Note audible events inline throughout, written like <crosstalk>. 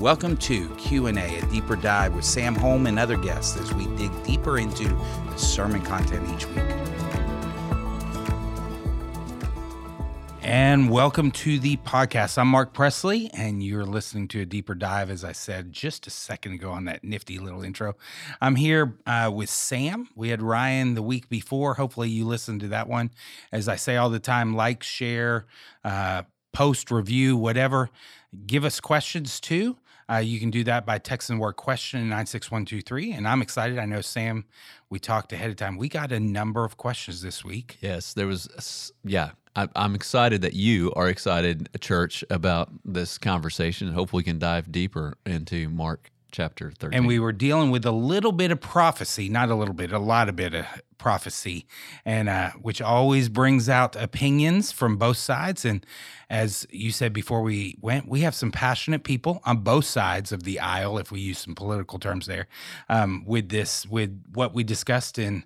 Welcome to Q&A, a deeper dive with Sam Holm and other guests as we dig deeper into the sermon content each week. And welcome to the podcast. I'm Mark Presley, and you're listening to a deeper dive, as I said just a second ago on that nifty little intro. I'm here uh, with Sam. We had Ryan the week before. Hopefully, you listened to that one. As I say all the time, like, share, uh, post, review, whatever. Give us questions too. Uh, you can do that by texting the word question 96123. And I'm excited. I know, Sam, we talked ahead of time. We got a number of questions this week. Yes, there was, yeah. I, I'm excited that you are excited, church, about this conversation. Hopefully, we can dive deeper into Mark chapter 13. And we were dealing with a little bit of prophecy, not a little bit, a lot of bit of prophecy, and uh, which always brings out opinions from both sides. And as you said before we went, we have some passionate people on both sides of the aisle, if we use some political terms there, um, with this, with what we discussed in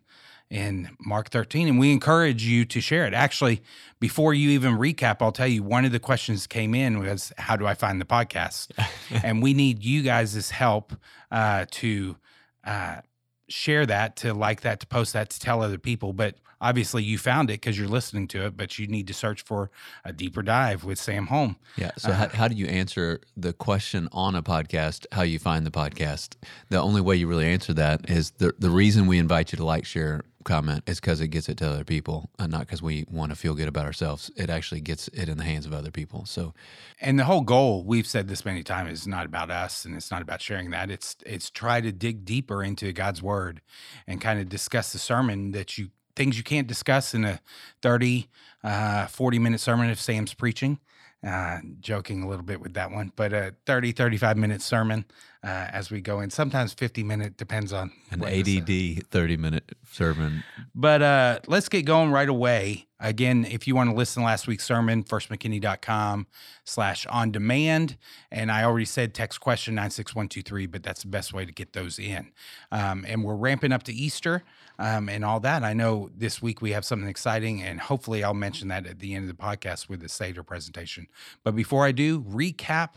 in Mark 13, and we encourage you to share it. Actually, before you even recap, I'll tell you one of the questions came in was, "How do I find the podcast?" <laughs> and we need you guys' help uh, to uh, share that, to like that, to post that, to tell other people. But obviously, you found it because you're listening to it. But you need to search for a deeper dive with Sam Holm. Yeah. So, uh, how, how do you answer the question on a podcast? How you find the podcast? The only way you really answer that is the the reason we invite you to like, share, comment is because it gets it to other people and not because we want to feel good about ourselves. It actually gets it in the hands of other people. So, and the whole goal we've said this many times is not about us and it's not about sharing that. It's it's try to dig deeper into God's word and kind of discuss the sermon that you things you can't discuss in a 30 uh, 40 minute sermon if Sam's preaching. Uh, joking a little bit with that one, but a 30, 35 minute sermon uh, as we go in. Sometimes 50 minute, depends on an ADD 30 minute sermon. But uh, let's get going right away. Again, if you want to listen to last week's sermon, firstmckinney.com slash on demand. And I already said text question 96123, but that's the best way to get those in. Um, and we're ramping up to Easter um, and all that. I know this week we have something exciting, and hopefully I'll mention that at the end of the podcast with the Seder presentation. But before I do, recap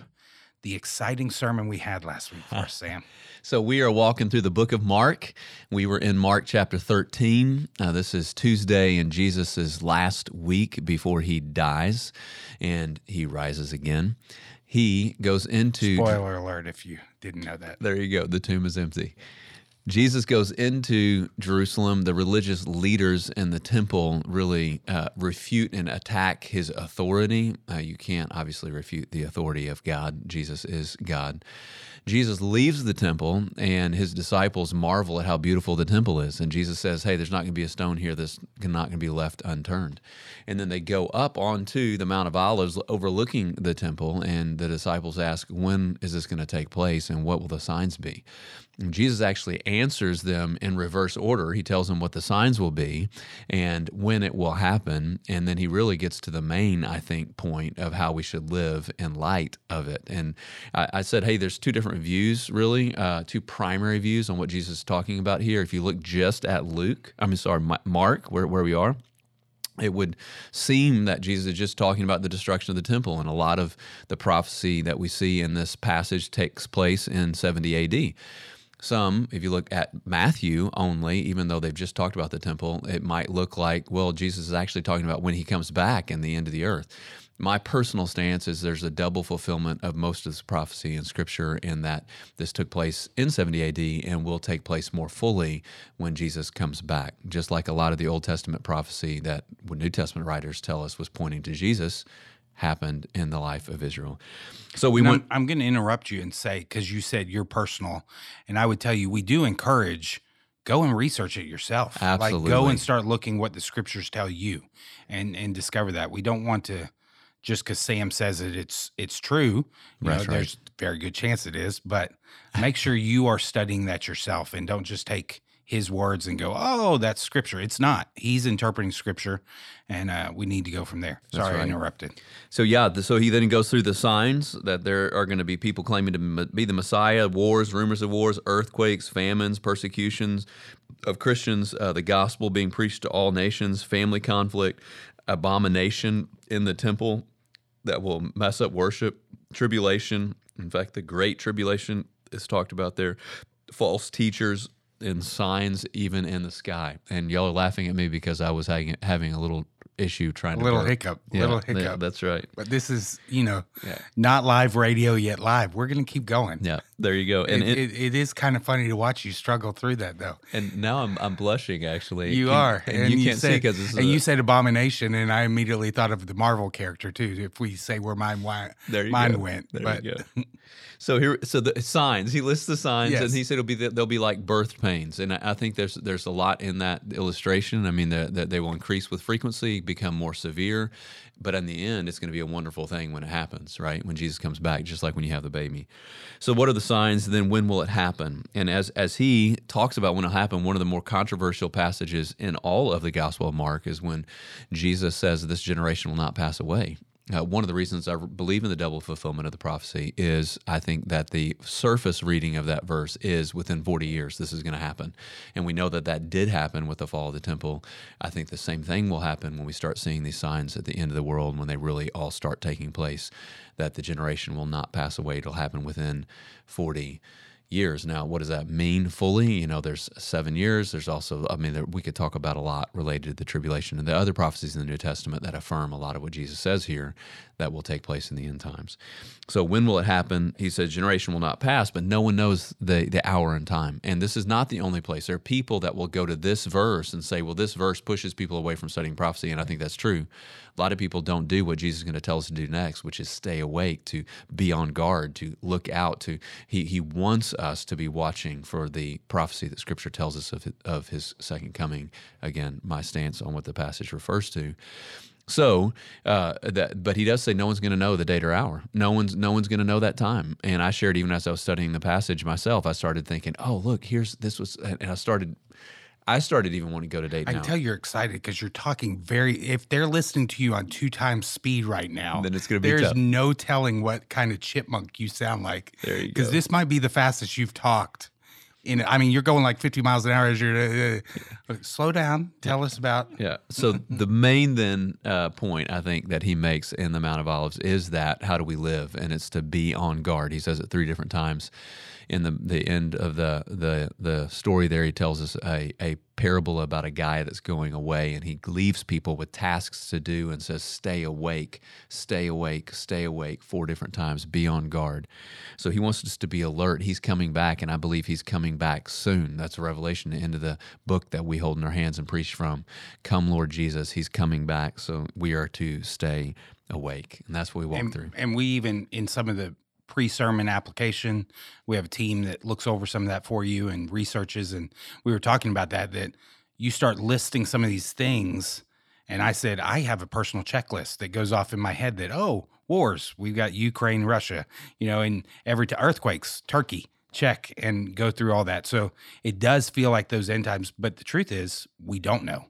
the exciting sermon we had last week for <laughs> Sam. So we are walking through the book of Mark. We were in Mark chapter 13. Uh, this is Tuesday in Jesus' last week before he dies and he rises again. He goes into. Spoiler alert if you didn't know that. There you go. The tomb is empty. Jesus goes into Jerusalem. The religious leaders in the temple really uh, refute and attack his authority. Uh, you can't obviously refute the authority of God. Jesus is God. Jesus leaves the temple, and his disciples marvel at how beautiful the temple is. And Jesus says, Hey, there's not going to be a stone here that's not going to be left unturned. And then they go up onto the Mount of Olives overlooking the temple, and the disciples ask, When is this going to take place, and what will the signs be? Jesus actually answers them in reverse order. He tells them what the signs will be and when it will happen. And then he really gets to the main, I think, point of how we should live in light of it. And I, I said, hey, there's two different views, really, uh, two primary views on what Jesus is talking about here. If you look just at Luke, I mean, sorry, Mark, where, where we are, it would seem that Jesus is just talking about the destruction of the temple, and a lot of the prophecy that we see in this passage takes place in 70 AD. Some, if you look at Matthew only, even though they've just talked about the temple, it might look like, well, Jesus is actually talking about when he comes back and the end of the earth. My personal stance is there's a double fulfillment of most of this prophecy in Scripture, in that this took place in 70 AD and will take place more fully when Jesus comes back. Just like a lot of the Old Testament prophecy that New Testament writers tell us was pointing to Jesus happened in the life of Israel. So we want. I'm going to interrupt you and say because you said you're personal, and I would tell you we do encourage go and research it yourself. Absolutely, like go and start looking what the scriptures tell you, and and discover that. We don't want to just because Sam says it, it's it's true. You know, right. There's very good chance it is, but make sure you are studying that yourself and don't just take his words and go, oh, that's scripture. It's not. He's interpreting scripture, and uh, we need to go from there. Sorry, right. I interrupted. So yeah, so he then goes through the signs that there are going to be people claiming to be the Messiah, wars, rumors of wars, earthquakes, famines, persecutions of Christians, uh, the gospel being preached to all nations, family conflict, abomination in the temple that will mess up worship tribulation. In fact, the great tribulation is talked about there. False teachers and signs even in the sky. And y'all are laughing at me because I was having, having a little issue trying A to little burp. hiccup. Yeah, little yeah, hiccup. that's right. but this is, you know, Yeah. not live radio yet live. We're going to keep going. Yeah, there you go. And it, it, it, it is kind of funny to watch you struggle through that, though. and now I'm I'm blushing actually. You Can- are, and, you can't see said, because and a- you said abomination, and I immediately thought of the Marvel character too. If we say where mine went, There you mine go. went, There but you go. <laughs> So here, so the signs. He lists the signs, Yes. and he said it'll be they'll be like birth pains, and I, I think there's there's a lot in that illustration. I mean, that they will increase with frequency, become more severe, but in the end, it's going to be a wonderful thing when it happens, right? When Jesus comes back, just like when you have the baby. So, what are the signs? Then, when will it happen? And as as he talks about when it'll happen, one of the more controversial passages in all of the Gospel of Mark is when Jesus says, "This generation will not pass away." Uh, one of the reasons I believe in the double fulfillment of the prophecy is I think that the surface reading of that verse is within 40 years this is going to happen. And we know that that did happen with the fall of the temple. I think the same thing will happen when we start seeing these signs at the end of the world when they really all start taking place, that the generation will not pass away. It'll happen within 40 years. Now, what does that mean fully? You know, there's seven years. There's also, I mean, there, we could talk about a lot related to the tribulation and the other prophecies in the New Testament that affirm a lot of what Jesus says here that will take place in the end times. So, when will it happen? He says, generation will not pass, but no one knows the, the hour and time. And this is not the only place. There are people that will go to this verse and say, well, this verse pushes people away from studying prophecy. And I think that's true. A lot of people don't do what Jesus is going to tell us to do next, which is stay awake, to be on guard, to look out. To he he wants us to be watching for the prophecy that Scripture tells us of of His second coming. Again, my stance on what the passage refers to. So uh, that, but he does say no one's going to know the date or hour. No one's no one's going to know that time. And I shared even as I was studying the passage myself, I started thinking, oh look, here's this was, and I started. I started even wanting to go to date I now. tell you're excited because you're talking very. If they're listening to you on two times speed right now, Then it's gonna be There's tough. no telling what kind of chipmunk you sound like. There you go. Because this might be the fastest you've talked. In, I mean, you're going like 50 miles an hour as you're. Uh, slow down. Tell us about. Yeah. So <laughs> the main then uh, point I think that he makes in the Mount of Olives is that how do we live, and it's to be on guard. He says it three different times. In the the end of the the the story, there he tells us a a parable about a guy that's going away, and he leaves people with tasks to do, and says, "Stay awake, stay awake, stay awake." Four different times. Be on guard. So he wants us to be alert. He's coming back, and I believe he's coming back soon. That's a revelation, the end of the book that we hold in our hands and preach from. Come, Lord Jesus, he's coming back. So we are to stay awake. And that's what we walk And, through. and we even in some of the pre-sermon application, we have a team that looks over some of that for you and researches. And we were talking about that. That you start listing some of these things, and I said I have a personal checklist that goes off in my head. That oh, wars, we've got Ukraine, Russia, you know, and every t- earthquakes, Turkey. Check and go through all that. So it does feel like those end times, but the truth is, we don't know.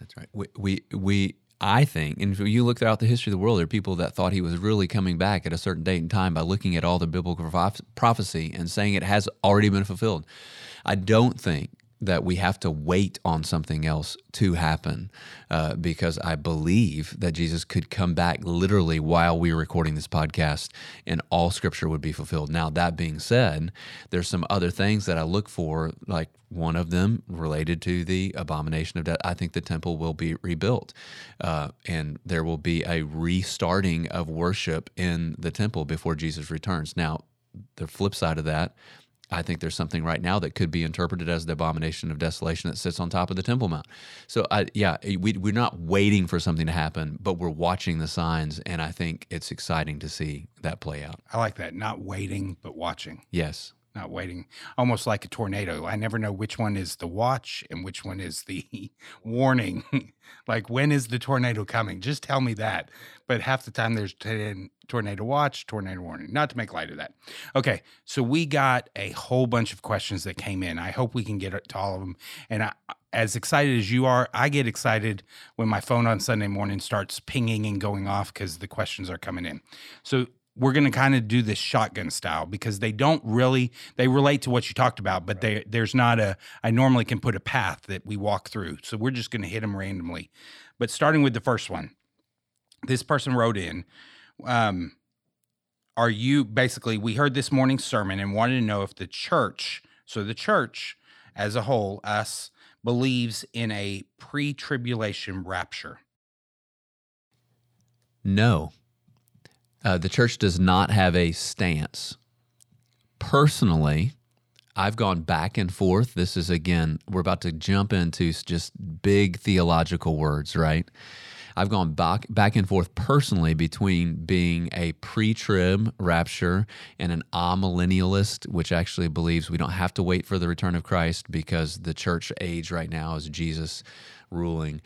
That's right. We, we, we, I think, and if you look throughout the history of the world, there are people that thought he was really coming back at a certain date and time by looking at all the biblical prophecy and saying it has already been fulfilled. I don't think that we have to wait on something else to happen uh, because I believe that Jesus could come back literally while we were recording this podcast and all scripture would be fulfilled. Now, that being said, there's some other things that I look for, like one of them related to the abomination of death. I think the temple will be rebuilt uh, and there will be a restarting of worship in the temple before Jesus returns. Now, the flip side of that, I think there's something right now that could be interpreted as the abomination of desolation that sits on top of the Temple Mount. So, I, yeah, eh, we, we're not waiting for something to happen, but we're watching the signs, and I think it's exciting to see that play out. I like that. Not waiting, but watching. Yes. Not waiting almost like a tornado. I never know which one is the watch and which one is the <laughs> warning. <laughs> Like when is the tornado coming? Just tell me that. But half the time there's t- tornado watch tornado warning not to make light of that. Okay so we got a whole bunch of questions that came in. I hope we can get to all of them and I, as excited as you are i get excited when my phone on sunday morning starts pinging and going off because the questions are coming in. So we're going to kind of do this shotgun style because they don't really they relate to what you talked about but they there's not a i normally can put a path that we walk through so we're just going to hit them randomly but starting with the first one this person wrote in um are you basically we heard this morning's sermon and wanted to know if the church, so the church as a whole, us believes in a pre-tribulation rapture. No. Uh, the church does not have a stance. Personally, I've gone back and forth. This is again, we're about to jump into just big theological words, right? I've gone back back and forth personally between being a pre-trib rapture and an amillennialist, which actually believes we don't have to wait for the return of Christ because the church age right now is Jesus ruling.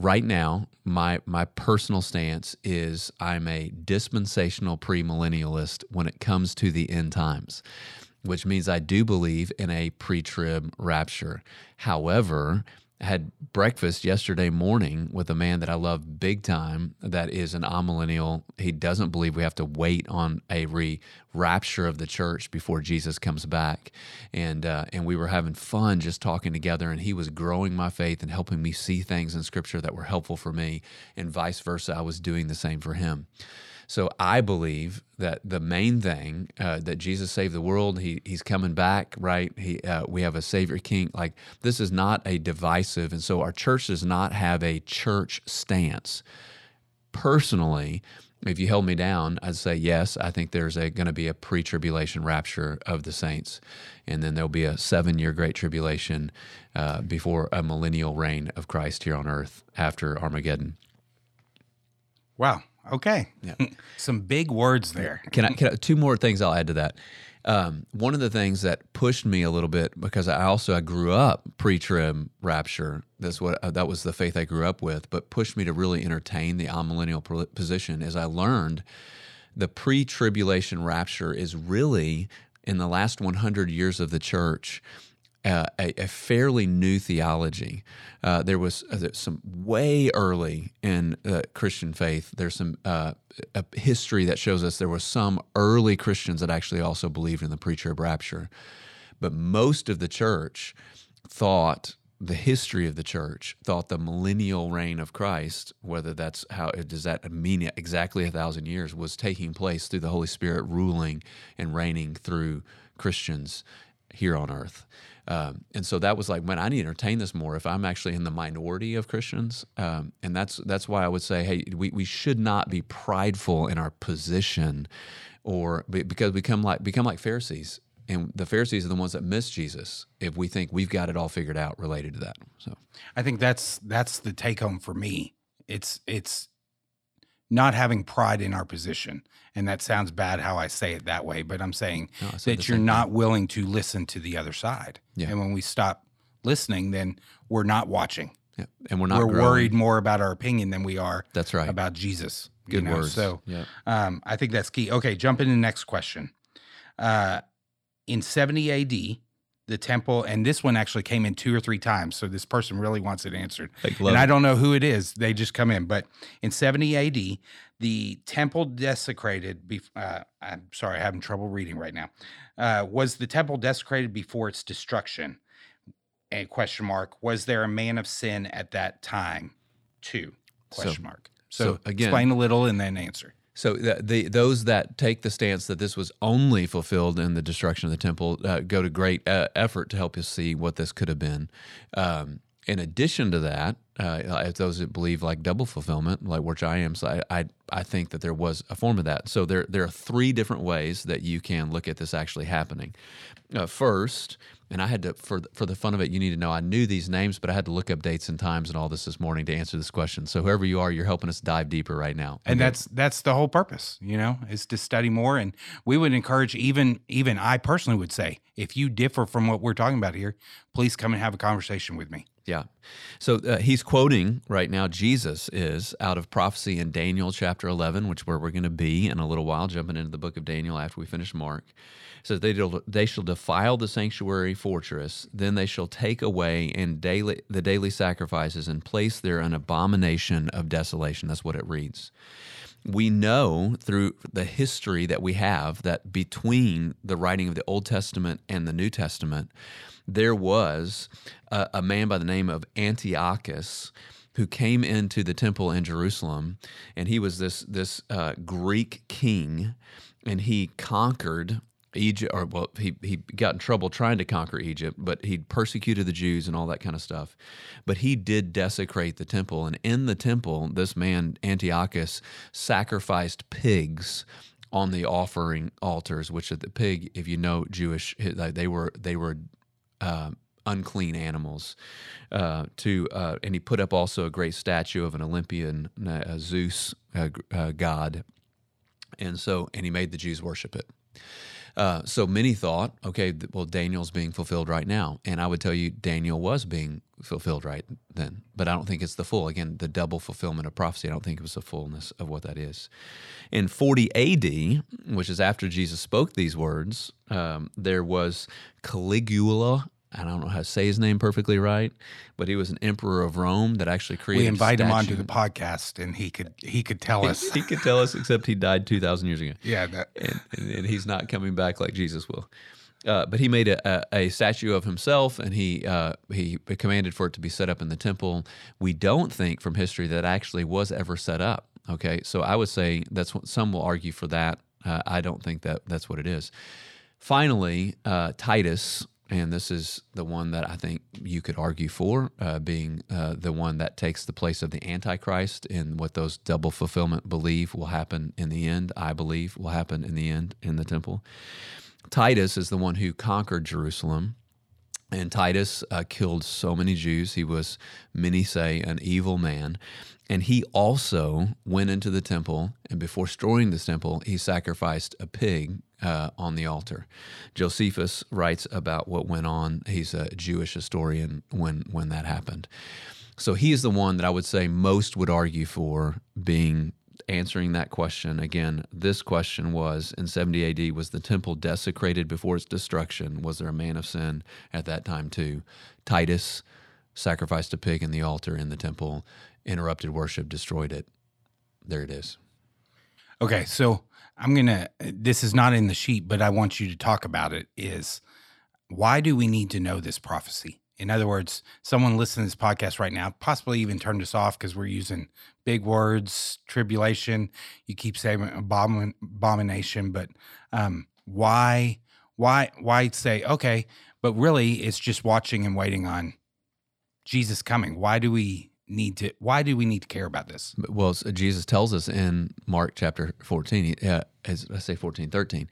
Right now, my my personal stance is I'm a dispensational premillennialist when it comes to the end times which means I do believe in a pre trib rapture. However, had breakfast yesterday morning with a man that I love big time that is an amillennial. He doesn't believe we have to wait on a re rapture of the church before Jesus comes back. And uh, and we were having fun just talking together and he was growing my faith and helping me see things in scripture that were helpful for me and vice versa. I was doing the same for him. So I believe that the main thing uh, that Jesus saved the world, he, he's coming back, right? He, uh, we have a Savior King. Like this is not a divisive, and so our church does not have a church stance. Personally, if you held me down, I'd say yes. I think there's going to be a pre-tribulation rapture of the saints, and then there'll be a seven-year great tribulation uh, before a millennial reign of Christ here on earth after Armageddon. Wow. Okay. Yeah. <laughs> Some big words there. Can I, can I, two more things I'll add to that. Um, one of the things that pushed me a little bit because I also I grew up pre-trib rapture. That's what uh, that was the faith I grew up with. But pushed me to really entertain the amillennial position as I learned the pre-tribulation rapture is really in the last 100 years of the church uh, a, a, fairly new theology. Uh, there was uh, some way early in uh, Christian faith. There's some uh, history that shows us there was some early Christians that actually also believed in the pre-trib rapture, but most of the church thought the history of the church thought the millennial reign of Christ, whether that's how does that mean exactly a thousand years, was taking place through the Holy Spirit ruling and reigning through Christians here on earth. Um, and so that was like, man, I need to entertain this more if I'm actually in the minority of Christians. Um, and that's that's why I would say, hey, we, we should not be prideful in our position, or because we become like become like Pharisees. And the Pharisees are the ones that miss Jesus if we think we've got it all figured out related to that. So I think that's that's the take home for me. It's it's not having pride in our position. And that sounds bad how I say it that way, but I'm saying no, that you're not thing. willing to listen to the other side. Yeah. And when we stop listening, then we're not watching. Yeah. And we're not we're growing. worried more about our opinion than we are that's right about Jesus. Good you know? words. So yeah. um, I think that's key. Okay, jump into the next question. Uh, in 70 AD, the temple, and this one actually came in two or three times. So this person really wants it answered. and I don't know who it is. They just come in. But in 70 AD, the temple desecrated. Be, uh, I'm sorry, I'm having trouble reading right now. Uh, was the temple desecrated before its destruction? A question mark. Was there a man of sin at that time? Two question so, mark. So, so again, explain a little and then answer. So the, the, those that take the stance that this was only fulfilled in the destruction of the temple uh, go to great uh, effort to help us see what this could have been. Um, in addition to that, uh, those that believe like double fulfillment, like which I am, so I, I, I think that there was a form of that. So there there are three different ways that you can look at this actually happening. Uh, first, and I had to for for the fun of it, you need to know I knew these names, but I had to look up dates and times and all this this morning to answer this question. So whoever you are, you're helping us dive deeper right now. And that's that's the whole purpose, you know, is to study more. And we would encourage even even I personally would say, if you differ from what we're talking about here, please come and have a conversation with me. Yeah. So uh, he's quoting right now, Jesus is out of prophecy in Daniel chapter 11, which where we're going to be in a little while, jumping into the book of Daniel after we finish Mark says they, they shall defile the sanctuary fortress, then they shall take away in daily the daily sacrifices and place there an abomination of desolation. That's what it reads. We know through the history that we have that between the writing of the Old Testament and the New Testament, there was a, a man by the name of Antiochus who came into the temple in Jerusalem, and he was this this uh, Greek king and he conquered Egypt, or well, he, he got in trouble trying to conquer Egypt, but he persecuted the Jews and all that kind of stuff. But he did desecrate the temple. And in the temple, this man, Antiochus, sacrificed pigs on the offering altars, which the pig, if you know Jewish, they were, they were, uh, unclean animals. Uh, to uh, and he put up also a great statue of an Olympian uh, Zeus uh, uh, god, and so and he made the Jews worship it. Uh, so many thought, okay, well, Daniel's being fulfilled right now. And I would tell you, Daniel was being fulfilled right then. But I don't think it's the full. Again, the double fulfillment of prophecy, I don't think it was the fullness of what that is. In 40 AD, which is after Jesus spoke these words, um, there was Caligula I don't know how to say his name perfectly right, but he was an emperor of Rome that actually created. We invite him onto the podcast, and he could he could tell us. <laughs> he could tell us, except he died two thousand years ago. Yeah, that. And, and, and, he's not coming back like Jesus will. Uh, but he made a, a, a, statue of himself, and he uh, he commanded for it to be set up in the temple. We don't think from history that actually was ever set up. Okay, so I would say that's what some will argue for that. Uh, I don't think that that's what it is. Finally, uh, Titus and this is the one that I think you could argue for, uh, being uh, the one that takes the place of the Antichrist and what those double fulfillment believe will happen in the end, I believe will happen in the end in the temple. Titus is the one who conquered Jerusalem. And Titus uh, killed so many Jews. He was, many say, an evil man. And he also went into the temple, and before destroying the temple, he sacrificed a pig uh, on the altar. Josephus writes about what went on. He's a Jewish historian when when that happened. So he is the one that I would say most would argue for being answering that question. Again, this question was in 70 AD was the temple desecrated before its destruction? Was there a man of sin at that time too? Titus sacrificed a pig in the altar in the temple, interrupted worship, destroyed it. There it is. Okay, so I'm going to, this is not in the sheet, but I want you to talk about it is why do we need to know this prophecy? In other words, someone listening to this podcast right now, possibly even turned us off because we're using big words, tribulation. You keep saying abomin- abomination, but um, why, why, why say okay? But really, it's just watching and waiting on Jesus coming. Why do we need to why do we need to care about this well jesus tells us in mark chapter 14 uh, as i say 14 13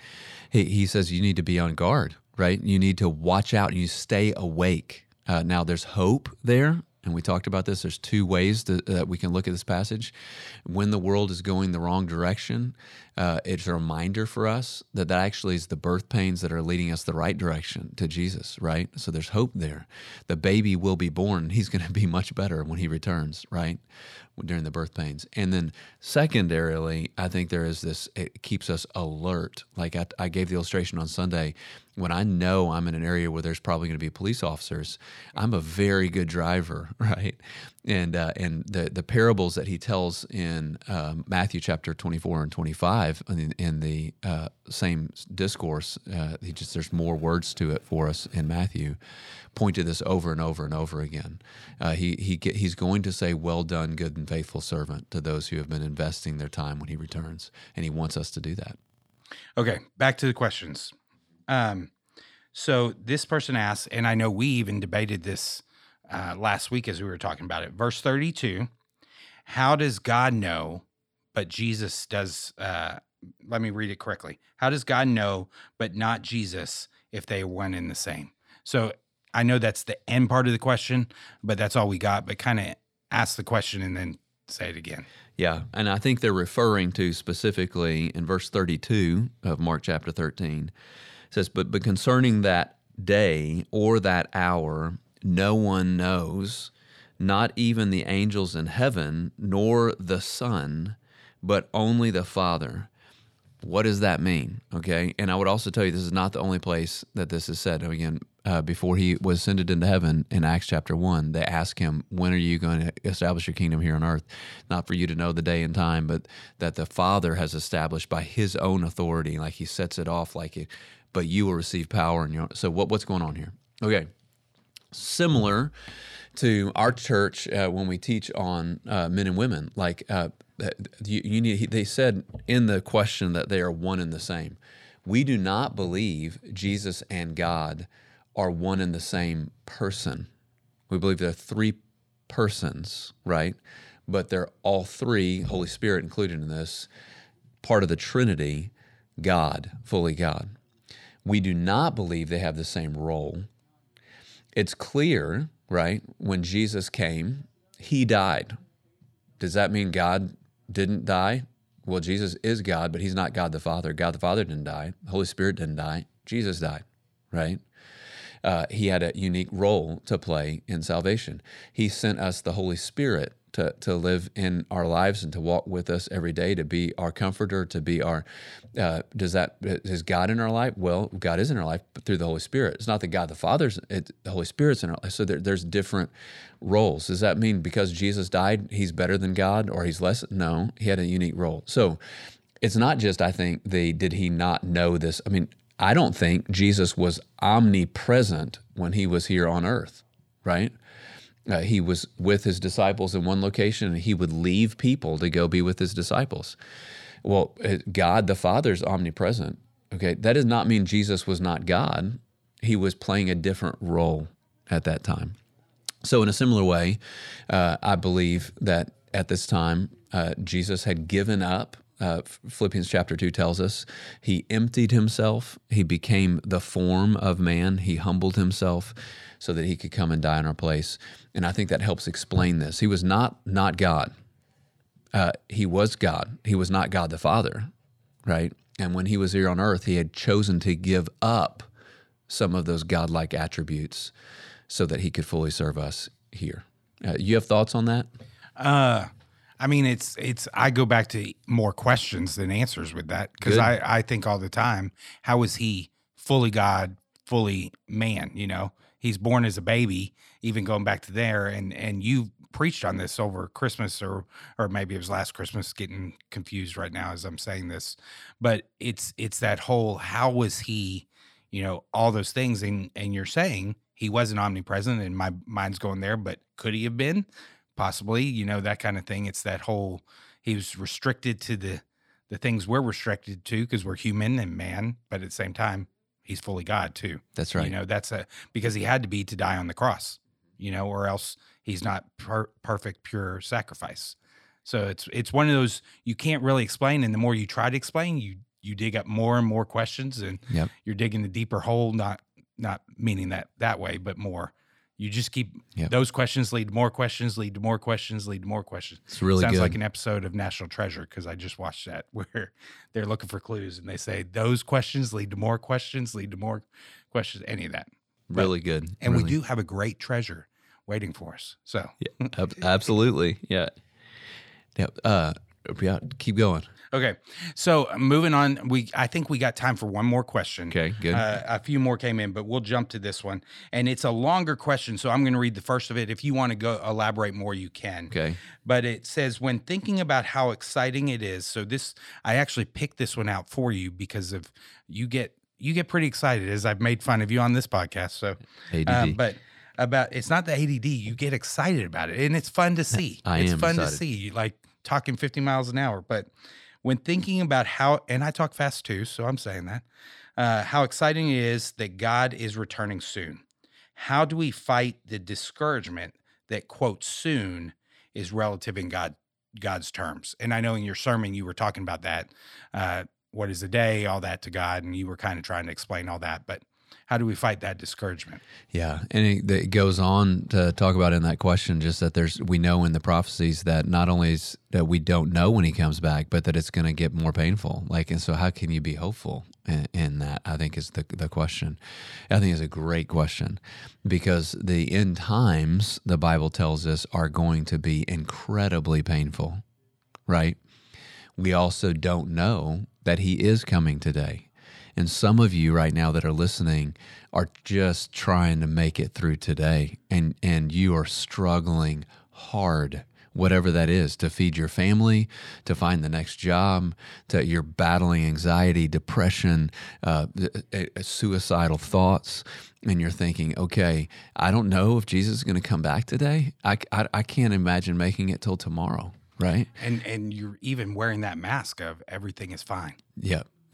he, he says you need to be on guard right you need to watch out you stay awake uh, now there's hope there and we talked about this. There's two ways to, that we can look at this passage. When the world is going the wrong direction, uh, it's a reminder for us that that actually is the birth pains that are leading us the right direction to Jesus, right? So there's hope there. The baby will be born. <laughs> He's going to be much better when he returns, right? During the birth pains. And then secondarily, I think there is this, it keeps us alert. Like I, I gave the illustration on Sunday when I know I'm in an area where there's probably going to be police officers, I'm a very good driver, <laughs> right? And uh, and the the parables that he tells in um, Matthew chapter 24 and 25 in, in the uh, same discourse, uh, he just there's more words to it for us in Matthew. Point to this over and over and over again. Uh, he he get, he's going to say, "Well done, good and faithful servant," to those who have been investing their time when he returns, and he wants us to do that. Okay, back to the questions. Um, so this person asks, and I know we even debated this uh, last week as we were talking about it. Verse 32 How does God know, but Jesus does? Uh, let me read it correctly. How does God know, but not Jesus, if they are one in the same? So I know that's the end part of the question, but that's all we got. But kind of ask the question and then say it again. Yeah, and I think they're referring to specifically in verse 32 of Mark chapter 13 says, but, but concerning that day or that hour, no one knows, not even the angels in heaven, nor the Son, but only the Father. What does that mean? Okay. And I would also tell you this is not the only place that this is said. Again, uh, before he was ascended into heaven in Acts chapter 1, they ask him, When are you going to establish your kingdom here on earth? Not for you to know the day and time, but that the Father has established by his own authority. Like he sets it off like it, but you will receive power. And so what, what's going on here? Okay. Similar to our church uh, when we teach on uh, men and women. Like uh, you, you need, they said in the question that they are one and the same. We do not believe Jesus and God are one and the same person. We believe they're three persons, right? But they're all three, Holy Spirit included in this, part of the Trinity, God, fully God. We do not believe they have the same role. It's clear, right? When Jesus came, he died. Does that mean God didn't die? Well, Jesus is God, but he's not God the Father. God the Father didn't die. The Holy Spirit didn't die. Jesus died, right? Uh, he had a unique role to play in salvation. He sent us the Holy Spirit to, to live in our lives and to walk with us every day, to be our comforter, to be our. Uh, does that is God in our life? Well, God is in our life, but through the Holy Spirit. It's not that God the Father's. It, the Holy Spirit's in our life. So there, there's different roles. Does that mean because Jesus died, he's better than God or he's less? No, he had a unique role. So it's not just I think the did he not know this? I mean, I don't think Jesus was omnipresent when he was here on earth, right? Uh, he was with his disciples in one location and he would leave people to go be with his disciples. Well, uh, God the Father is omnipresent. Okay, that does not mean Jesus was not God. He was playing a different role at that time. So, in a similar way, uh, I believe that at this time, uh, Jesus had given up. Uh, Philippians chapter 2 tells us he emptied himself. He became the form of man. He humbled himself so that he could come and die in our place. And I think that helps explain this. He was not not God. Uh, he was God. He was not God the Father, right? And when he was here on earth, he had chosen to give up some of those godlike attributes so that he could fully serve us here. Uh, you have thoughts on that? Uh, I mean, it's it's. I go back to more questions than answers with that because I I think all the time, how is he fully God, fully man? You know, he's born as a baby, even going back to there, and and you preached on this over Christmas or or maybe it was last Christmas. Getting confused right now as I'm saying this, but it's it's that whole how was he, you know, all those things, and and you're saying he wasn't omnipresent, and my mind's going there, but could he have been? Possibly, you know, that kind of thing. It's that whole he was restricted to the the things we're restricted to because we're human and man, but at the same time, he's fully God too. That's right. You know, that's a because he had to be to die on the cross, you know, or else he's not per- perfect, pure sacrifice. So it's it's one of those you can't really explain, and the more you try to explain, you you dig up more and more questions, and Yep. you're digging the deeper hole. Not not meaning that that way, but more. You just keep Yep. those questions lead to more questions, lead to more questions, lead to more questions. It's really Sounds good. like an episode of National Treasure because I just watched that <laughs> where they're looking for clues and they say those questions lead to more questions, lead to more questions, any of that. really good. And really. we do have a great treasure waiting for us. So, Ab- absolutely. Yeah. Yeah. Uh, yeah. Keep going. okay. So moving on, we I think we got time for one more question. Okay. Good. Uh, a few more came in, but we'll jump to this one. And it's a longer question. So I'm going to read the first of it. If you want to go elaborate more, you can. okay. but it says when thinking about how exciting it is so this i actually picked this one out for you because of you get you get pretty excited as i've made fun of you on this podcast so ADD. um, but about it's not the add you get excited about it and it's fun to see <laughs> I it's am fun to see like talking 50 miles an hour but when thinking about how and i talk fast too so i'm saying that uh, how exciting it is that god is returning soon how do we fight the discouragement that quote soon is relative in God God's terms. And I know in your sermon you were talking about that. Uh, what is a day? All that to God, and you were kind of trying to explain all that. But how do we fight that discouragement? Yeah, and it, it goes on to talk about in that question just that there's we know in the prophecies that not only is that we don't know when he comes back, but that it's going to get more painful. Like, and so how can you be hopeful in, in that? I think is the the question. I think is a great question because the end times the Bible tells us are going to be incredibly painful, right? We also don't know that he is coming today. And some of you right now that are listening are just trying to make it through today and and you are struggling hard whatever that is, to feed your family, to find the next job, to you're battling anxiety, depression, uh, suicidal thoughts, and you're thinking, okay, I don't know if Jesus is going to come back today. I, I, I can't imagine making it till tomorrow, right? And and you're even wearing that mask of everything is fine.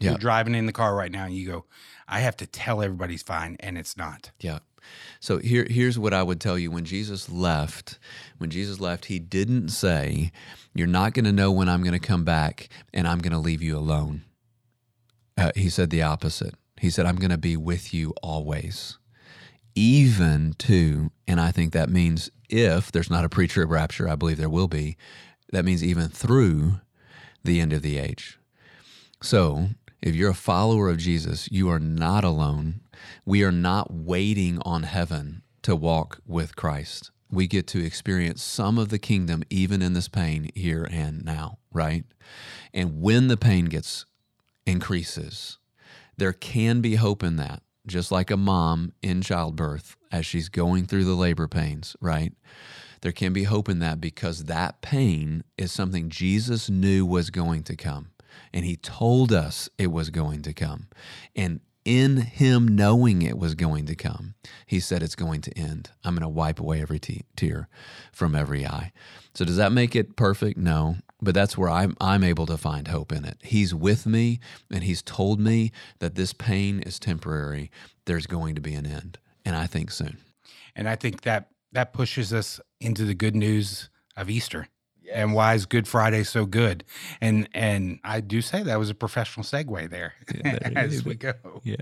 Yeah. You're driving in the car right now and you go, I have to tell everybody's fine, and it's not. Yeah. So here, here's what I would tell you. When Jesus left, when Jesus left, he didn't say, "You're not going to know when I'm going to come back, and I'm going to leave you alone." Uh, he said the opposite. He said, "I'm going to be with you always, even to." And I think that means if there's not a pre-trib rapture, I believe there will be. That means even through the end of the age. So, if you're a follower of Jesus, you are not alone. We are not waiting on heaven to walk with Christ. We get to experience some of the kingdom even in this pain here and now, right? And when the pain gets increases, there can be hope in that. Just like a mom in childbirth as she's going through the labor pains, right? There can be hope in that because that pain is something Jesus knew was going to come. And he told us it was going to come. And in him knowing it was going to come, he said it's going to end. I'm going to wipe away every te- tear from every eye. So does that make it perfect? No, but that's where I'm I'm able to find hope in it. He's with me and he's told me that this pain is temporary. There's going to be an end, and I think soon. And I think that that pushes us into the good news of Easter. And why is Good Friday so good? And and I do say that was a professional segue there Yeah, <laughs> there as is. we go. Yeah.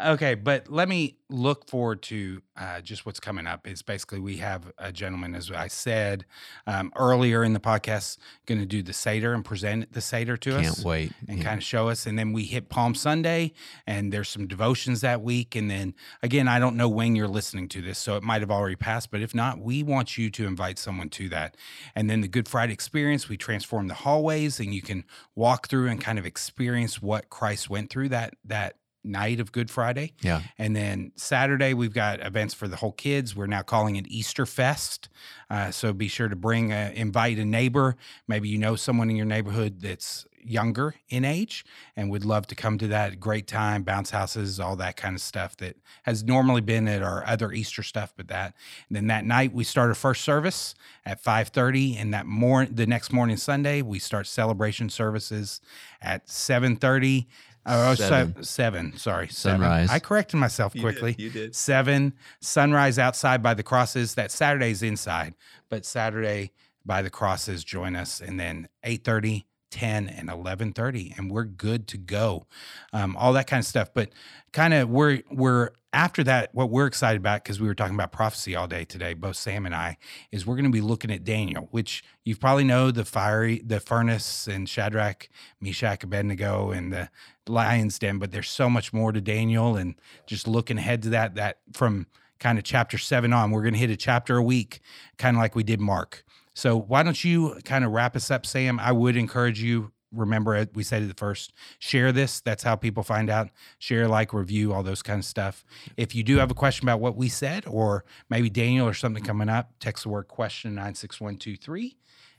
Okay, but let me look forward to uh, just what's coming up. Is basically we have a gentleman, as I said um, earlier in the podcast, going to do the Seder and present the Seder to us. Can't wait. and Yeah. kind of show us. And then we hit Palm Sunday, and there's some devotions that week. And then again, I don't know when you're listening to this, so it might have already passed. But if not, we want you to invite someone to that. And then the Good Friday experience, we transform the hallways, and you can walk through and kind of experience what Christ went through that that night of Good Friday. Yeah. And then Saturday, we've got events for the whole kids. We're now calling it Easter Fest. Uh, so be sure to bring, a, invite a neighbor. Maybe you know someone in your neighborhood that's younger in age and would love to come to that great time, bounce houses, all that kind of stuff that has normally been at our other Easter stuff. But that, and then that night we start a first service at 5:30, and that more the next morning Sunday we start celebration services at 7:30. Oh, oh Seven. seven. seven. Sorry, seven. Sunrise. I corrected myself You did, quickly. you did. Seven. Sunrise outside by the crosses. That Saturday's inside, but Saturday by the crosses. Join us, and then 8:30, 10, and 11:30, and we're good to go. Um, all that kind of stuff. But kind of we're we're after that. What we're excited about because we were talking about prophecy all day today, both Sam and I, is we're going to be looking at Daniel, which you probably know the fiery, the furnace, and Shadrach, Meshach, Abednego, and the lion's den. But there's so much more to Daniel, and just looking ahead to that. That from kind of chapter seven on, we're going to hit a chapter a week, kind of like we did Mark. So why don't you kind of wrap us up, Sam? I would encourage you. Remember, uh, we said at first. Share this. That's how people find out. Share, like, review, all those kind of stuff. If you do have a question about what we said, or maybe Daniel or something coming up, text the word question nine six one two three,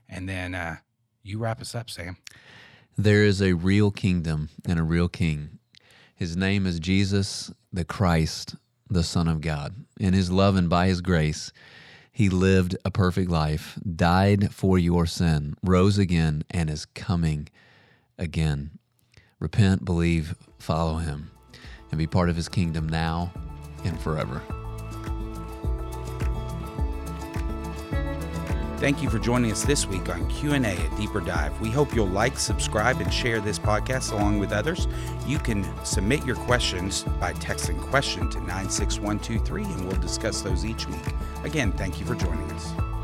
and then uh, you wrap us up, Sam. There is a real kingdom and a real king. His name is Jesus the Christ, the Son of God. In his love and by his grace, he lived a perfect life, died for your sin, rose again, and is coming again. Repent, believe, follow him, and be part of his kingdom now and forever. Thank you for joining us this week on Q&A at Deeper Dive. We hope you'll like, subscribe, and share this podcast along with others. You can submit your questions by texting question to 96123, and we'll discuss those each week. Again, thank you for joining us.